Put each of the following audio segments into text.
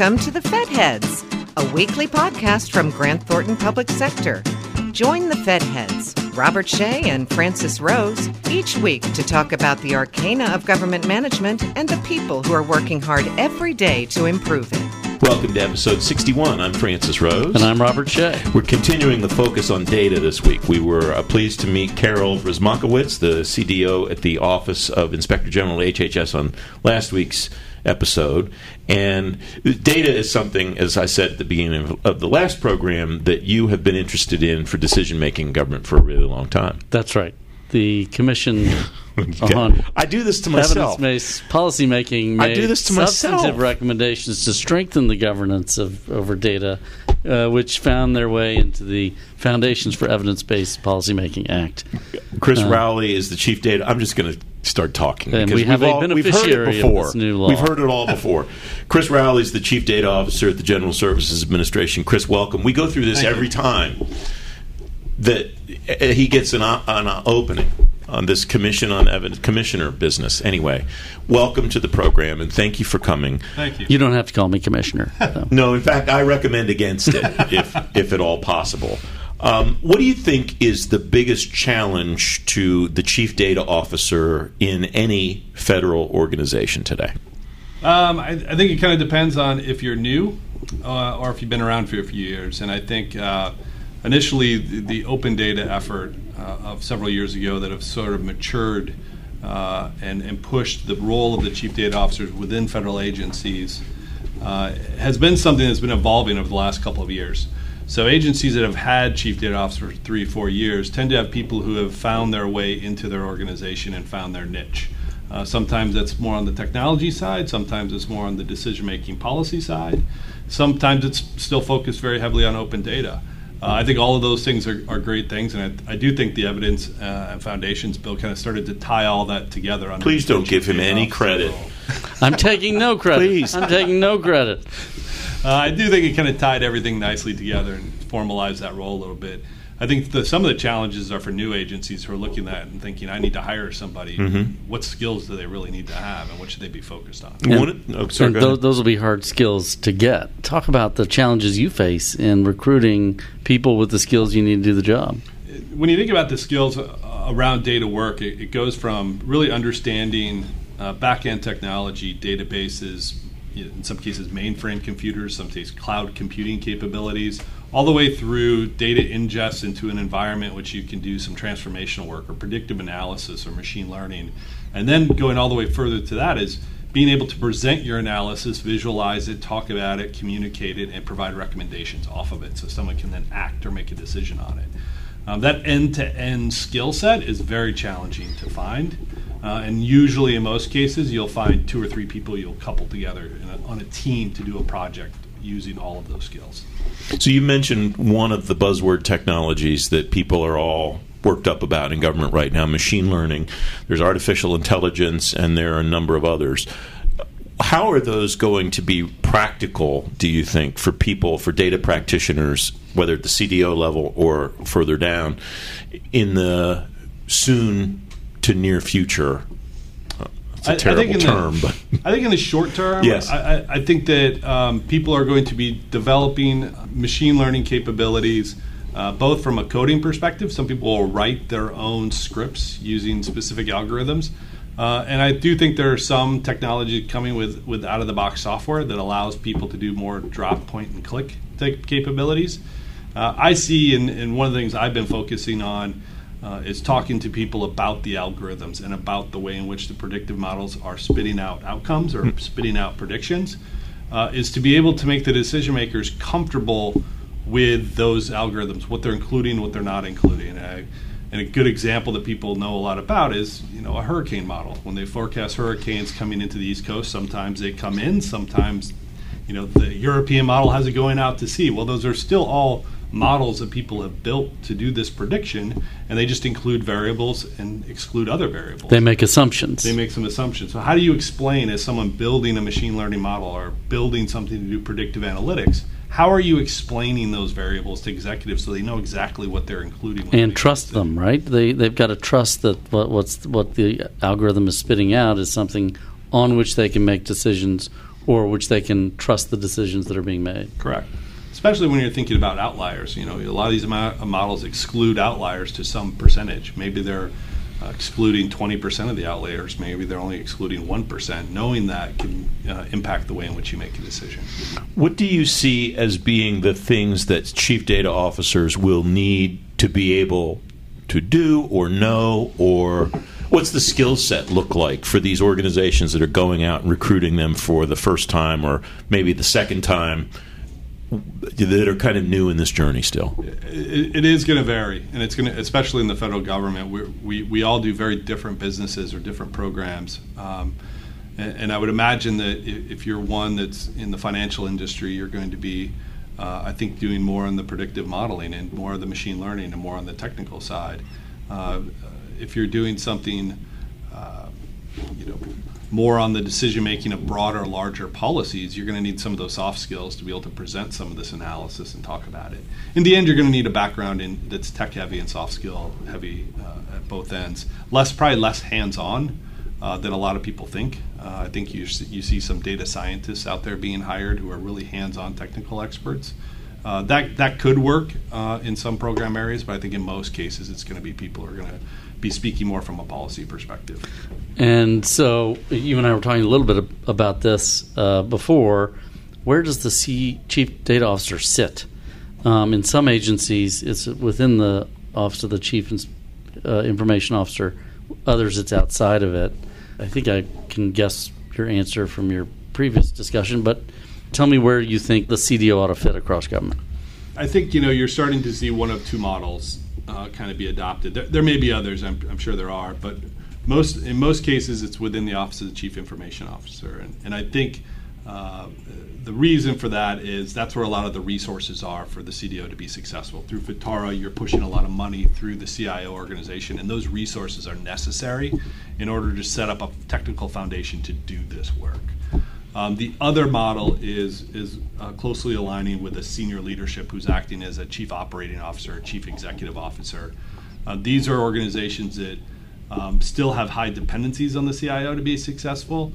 Welcome to the Fed Heads, a weekly podcast from Grant Thornton Public Sector. Join the Fed Heads, Robert Shea and Francis Rose, each week to talk about the arcana of government management and the people who are working hard every day to improve it. Welcome to episode 61. I'm Francis Rose. And I'm Robert Shea. We're continuing the focus on data this week. We were uh, pleased to meet Carol Razmakowicz, the CDO at the Office of Inspector General HHS, on last week's episode. And data is something, as I said at the beginning of, of the last program, that you have been interested in for decision making in government for a really long time. That's right. The commission I do this to myself. evidence-based policy making. I do this to substantive myself. recommendations to strengthen the governance of over data, uh, which found their way into the Foundations for Evidence-Based Policymaking Act. Kris Uh, Rowley is the chief data. I'm just going to start talking And because we have we've a all, we've heard it beneficiary of before. this new law. We've heard it all before. Kris Rowley is the chief data officer at the General Services Administration. Kris, welcome. We go through this every time that uh, he gets an, an opening on this commission on evidence commissioner business. Anyway, welcome to the program and thank you for coming. Thank you. You don't have to call me commissioner. though. No, in fact, I recommend against it if if at all possible. Um, what do you think is the biggest challenge to the chief data officer in any federal organization today? Um, I, I think it kind of depends on if you're new uh, or if you've been around for a few years. And I think uh, initially the, the open data effort of several years ago that have sort of matured uh, and, and pushed the role of the chief data officers within federal agencies uh, has been something that's been evolving over the last couple of years. So agencies that have had chief data officers for three, four years tend to have people who have found their way into their organization and found their niche. Uh, sometimes that's more on the technology side. Sometimes it's more on the decision-making policy side. Sometimes it's still focused very heavily on open data. Uh, I think all of those things are, are great things, and I, I do think the evidence uh, and foundations bill kind of started to tie all that together. under Please don't give him any officer credit. role. I'm taking no credit. Please. I'm taking no credit. Uh, I do think it kind of tied everything nicely together and formalized that role a little bit. I think the, some of the challenges are for new agencies who are looking at it and thinking, I need to hire somebody. Mm-hmm. What skills do they really need to have, and what should they be focused on? One- oh, sorry, and go tho- ahead. those will be hard skills to get. Talk about the challenges you face in recruiting people with the skills you need to do the job. when you think about the skills uh, around data work, it, it goes from really understanding uh, back-end technology, databases, you know, in some cases mainframe computers, some cases cloud computing capabilities, all the way through data ingest into an environment which you can do some transformational work or predictive analysis or machine learning. And then going all the way further to that is being able to present your analysis, visualize it, talk about it, communicate it, and provide recommendations off of it so someone can then act or make a decision on it. Um, that end to end skill set is very challenging to find. Uh, and usually, in most cases, you'll find two or three people you'll couple together a, on a team to do a project using all of those skills. So you mentioned one of the buzzword technologies that people are all worked up about in government right now machine learning. There's artificial intelligence, and there are a number of others. How are those going to be practical, do you think, for people, for data practitioners, whether at the CDO level or further down, in the soon to near future? It's a I- I terrible think in the- term, but I think in the short term, Yes. I, I, I think that um, people are going to be developing machine learning capabilities, uh, both from a coding perspective. Some people will write their own scripts using specific algorithms. Uh, and I do think there are some technology coming with, with out of the box software that allows people to do more drop, point, and click type capabilities. Uh, I see, and, and one of the things I've been focusing on uh, is talking to people about the algorithms and about the way in which the predictive models are spitting out outcomes or spitting out predictions, uh, is to be able to make the decision makers comfortable with those algorithms, what they're including, what they're not including. And, I, and a good example that people know a lot about is, you know, a hurricane model. When they forecast hurricanes coming into the East Coast, sometimes they come in, sometimes you know the European model has it going out to sea. Well, those are still all models that people have built to do this prediction, and they just include variables and exclude other variables. They make assumptions. They make some assumptions. So, how do you explain as someone building a machine learning model or building something to do predictive analytics? How are you explaining those variables to executives so they know exactly what they're including? when and trust them, right? They they've got to trust that what what's what the algorithm is spitting out is something on which they can make decisions or which they can trust the decisions that are being made. Correct. Especially when you're thinking about outliers. You know, a lot of these models exclude outliers to some percentage. Maybe they're uh, excluding 20% of the outliers. Maybe they're only excluding 1%. Knowing that can uh, impact the way in which you make a decision. What do you see as being the things that chief data officers will need to be able to do or know or what's the skill set look like for these organizations that are going out and recruiting them for the first time or maybe the second time that are kind of new in this journey still? it, it is going to vary, and it's going to, especially in the federal government. we we we all do very different businesses or different programs. Um, and, and, I would imagine that if you're one that's in the financial industry, you're going to be, uh, I think, doing more on the predictive modeling and more of the machine learning and more on the technical side. Uh, if you're doing something, uh, you know, more on the decision making of broader, larger policies, you're going to need some of those soft skills to be able to present some of this analysis and talk about it. In the end, you're going to need a background in that's tech heavy and soft skill heavy uh, at both ends. Less, probably less hands on uh, than a lot of people think. Uh, I think you you see some data scientists out there being hired who are really hands on technical experts. Uh, that that could work uh, in some program areas, but I think in most cases it's going to be people who are going to be speaking more from a policy perspective. And so you and I were talking a little bit about this uh, before. Where does the C chief data officer sit? Um, in some agencies, it's within the office of the chief uh, information officer. Others, it's outside of it. I think I can guess your answer from your previous discussion, but tell me where you think the CDO ought to fit across government. I think you know you're starting to see one of two models uh, kind of be adopted. There, there may be others, I'm, I'm, sure there are, but most in most cases it's within the office of the chief information officer, and, and I think uh, the reason for that is that's where a lot of the resources are for the CDO to be successful. Through FITARA, you're pushing a lot of money through the CIO organization, and those resources are necessary in order to set up a technical foundation to do this work. Um, the other model is is uh, closely aligning with a senior leadership who's acting as a chief operating officer, a chief executive officer. Uh, these are organizations that um, still have high dependencies on the CIO to be successful,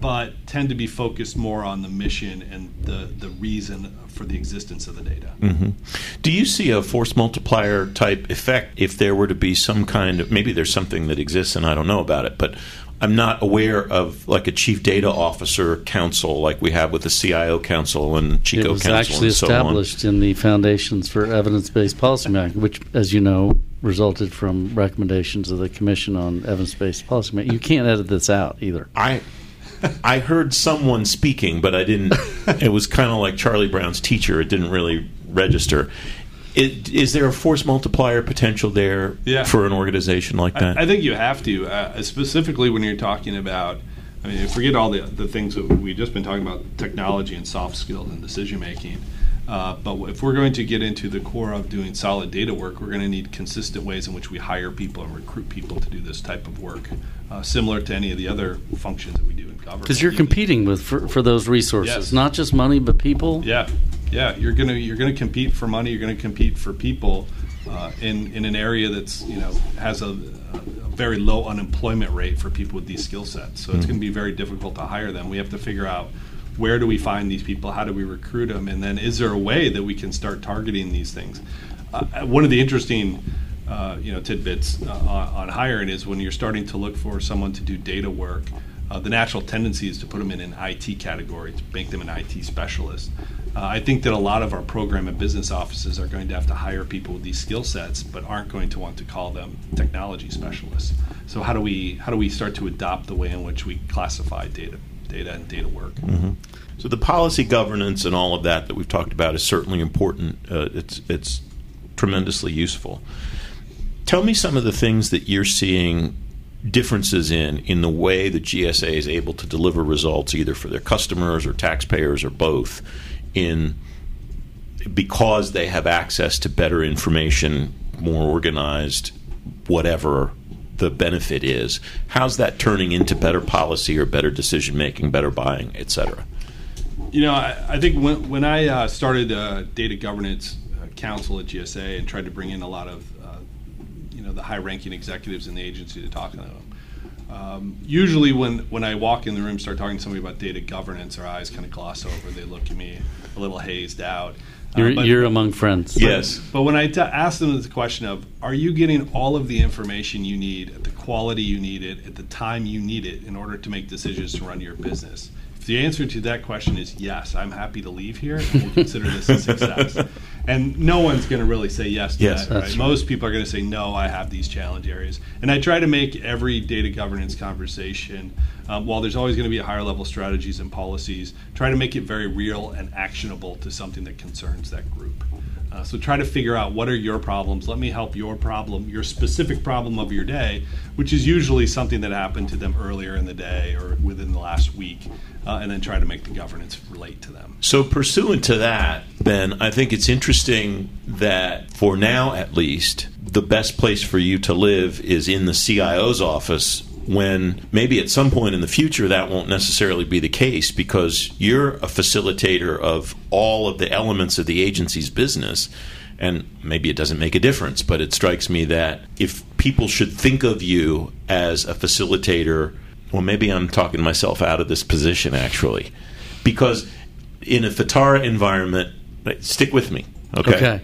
but tend to be focused more on the mission and the, the reason for the existence of the data. Mm-hmm. Do you see a force multiplier type effect if there were to be some kind of maybe there's something that exists and I don't know about it, but I'm not aware of like a chief data officer council like we have with the CIO council and Chico it was council actually and so established on. in the Foundations for Evidence-Based Policymaking, which, as you know, resulted from recommendations of the Commission on Evidence-Based Policymaking. You can't edit this out either. I I heard someone speaking, but I didn't. it was kind of like Charlie Brown's teacher. It didn't really register. It, is there a force multiplier potential there yeah. for an organization like that? I, I think you have to, uh, specifically when you're talking about. I mean, forget all the the things that we've just been talking about, technology and soft skills and decision making. Uh, but if we're going to get into the core of doing solid data work, we're going to need consistent ways in which we hire people and recruit people to do this type of work, uh, similar to any of the other functions that we do in government. Because you're competing with for, for those resources, yes. not just money, but people. Yeah, yeah, you're gonna you're gonna compete for money. You're gonna compete for people uh, in in an area that's you know has a, a, very low unemployment rate for people with these skill sets. So mm-hmm. it's going to be very difficult to hire them. We have to figure out where do we find these people? How do we recruit them? And then is there a way that we can start targeting these things? Uh, one of the interesting uh, you know tidbits uh, on, on hiring is when you're starting to look for someone to do data work. Uh, the natural tendency is to put them in an IT category, to make them an IT specialist. Uh, I think that a lot of our program and business offices are going to have to hire people with these skill sets, but aren't going to want to call them technology specialists. So how do we how do we start to adopt the way in which we classify data data and data work? Mm-hmm. So the policy governance and all of that that we've talked about is certainly important. Uh, it's it's tremendously useful. Tell me some of the things that you're seeing differences in in the way the GSA is able to deliver results either for their customers or taxpayers or both in because they have access to better information, more organized, whatever the benefit is. How's that turning into better policy or better decision making, better buying, et cetera? You know, I, I think when, when I uh, started uh, data governance uh, council at GSA and tried to bring in a lot of you know the high-ranking executives in the agency to talk to them. Um, usually when, when I walk in the room, start talking to somebody about data governance, their eyes kind of gloss over. They look at me a little hazed out. Uh, you're, but, you're among friends. Yes. But when I t- ask them the question of, are you getting all of the information you need at the quality you need it at the time you need it in order to make decisions to run your business? If the answer to that question is yes, I'm happy to leave here and we'll consider this a success. And no one's going to really say yes to yes, that. Right? Most people are going to say no. I have these challenge areas, and I try to make every data governance conversation, um, while there's always going to be higher level strategies and policies, try to make it very real and actionable to something that concerns that group. Uh, so try to figure out what are your problems. Let me help your problem, your specific problem of your day, which is usually something that happened to them earlier in the day or within the last week, uh, and then try to make the governance relate to them. So, pursuant to that, Ben, I think it's interesting that for now at least, the best place for you to live is in the CIO's office when maybe at some point in the future that won't necessarily be the case because you're a facilitator of all of the elements of the agency's business. And maybe it doesn't make a difference, but it strikes me that if people should think of you as a facilitator, well, maybe I'm talking myself out of this position actually. Because in a FITARA environment, stick with me, okay? Okay.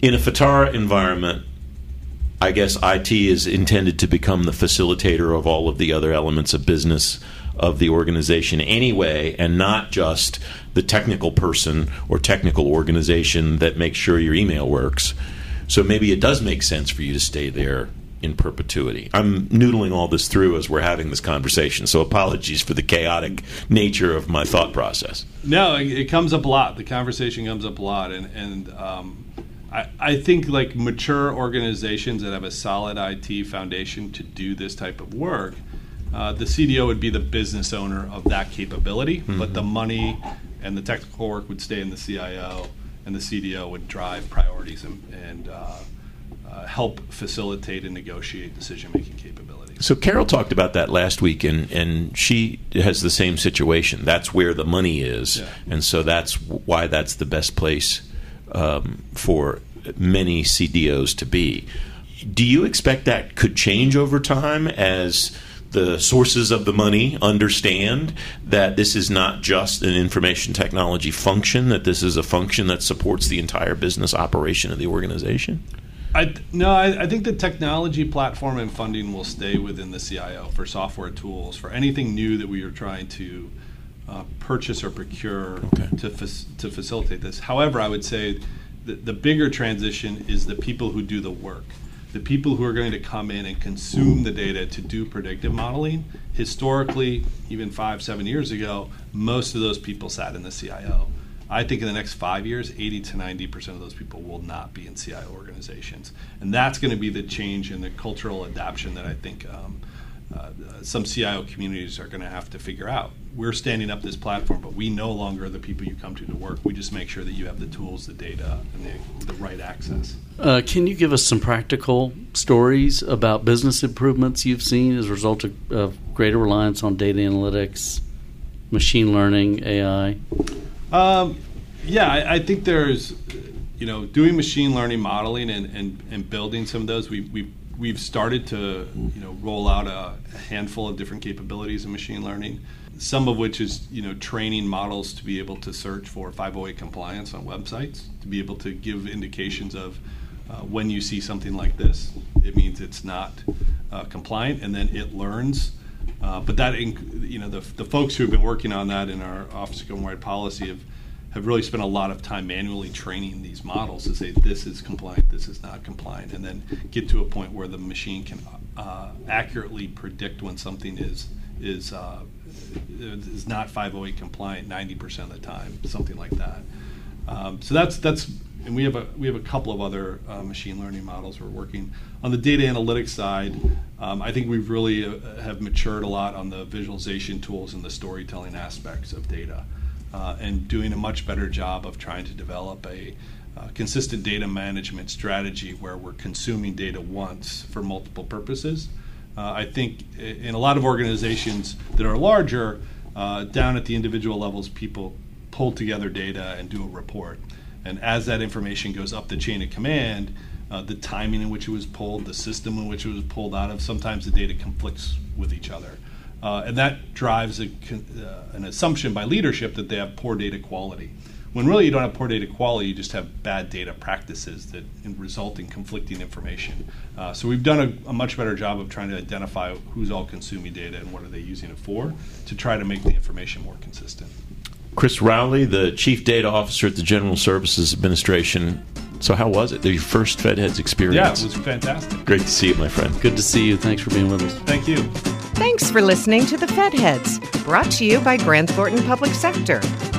In a FITARA environment, I guess IT is intended to become the facilitator of all of the other elements of business of the organization anyway, and not just the technical person or technical organization that makes sure your email works. So maybe it does make sense for you to stay there in perpetuity. I'm noodling all this through as we're having this conversation, so apologies for the chaotic nature of my thought process. No, it comes up a lot. The conversation comes up a lot, and and um, I, I think like mature organizations that have a solid IT foundation to do this type of work, uh, the CDO would be the business owner of that capability, mm-hmm. but the money and the technical work would stay in the CIO, and the CDO would drive priorities and, and uh, uh, help facilitate and negotiate decision making capabilities. So Carol talked about that last week, and, and she has the same situation. That's where the money is, yeah. and so that's why that's the best place um, for many CDOs to be. Do you expect that could change over time as the sources of the money understand that this is not just an information technology function, that this is a function that supports the entire business operation of the organization? I, no, I, I, think the technology platform and funding will stay within the CIO for software tools, for anything new that we are trying to uh, purchase or procure okay. to, fa- to facilitate this. However, I would say the, the bigger transition is the people who do the work. The people who are going to come in and consume the data to do predictive modeling, historically, even five, seven years ago, most of those people sat in the CIO. I think in the next five years, 80 to 90% of those people will not be in CIO organizations. And that's going to be the change in the cultural adaptation that I think um, uh, some CIO communities are going to have to figure out. We're standing up this platform, but we no longer are the people you come to to work. We just make sure that you have the tools, the data, and the, the right access. Uh, can you give us some practical stories about business improvements you've seen as a result of, of greater reliance on data analytics, machine learning, AI? Um, yeah, I, I, think there's, you know, doing machine learning modeling and, and, and building some of those. We, we we've started to you know roll out a, handful of different capabilities in machine learning some of which is you know training models to be able to search for 508 compliance on websites to be able to give indications of uh, when you see something like this it means it's not uh, compliant and then it learns. Uh, but that you know the, the folks who have been working on that in our office of government policy have have really spent a lot of time manually training these models to say this is compliant, this is not compliant, and then get to a point where the machine can uh, accurately predict when something is is uh, is not 508 compliant 90% of the time, something like that. Um, so that's that's and we have a we have a couple of other uh, machine learning models we're working on the data analytics side. Um, I think we've really uh, have matured a lot on the visualization tools and the storytelling aspects of data uh, and doing a much better job of trying to develop a uh, consistent data management strategy where we're consuming data once for multiple purposes. Uh, I think in a lot of organizations that are larger, uh, down at the individual levels, people pull together data and do a report. And as that information goes up the chain of command, uh, the timing in which it was pulled, the system in which it was pulled out of. Sometimes the data conflicts with each other. Uh, and that drives a, uh, an assumption by leadership that they have poor data quality. When really you don't have poor data quality, you just have bad data practices that result in conflicting information. Uh, so we've done a, a, much better job of trying to identify who's all consuming data and what are they using it for to try to make the information more consistent. Kris Rowley, the Chief Data Officer at the General Services Administration. So, how was it? Your first FedHeads experience? Yeah, it was fantastic. Great to see you, my friend. Good to see you. Thanks for being with us. Thank you. Thanks for listening to the Fed Heads, brought to you by Grant Thornton Public Sector.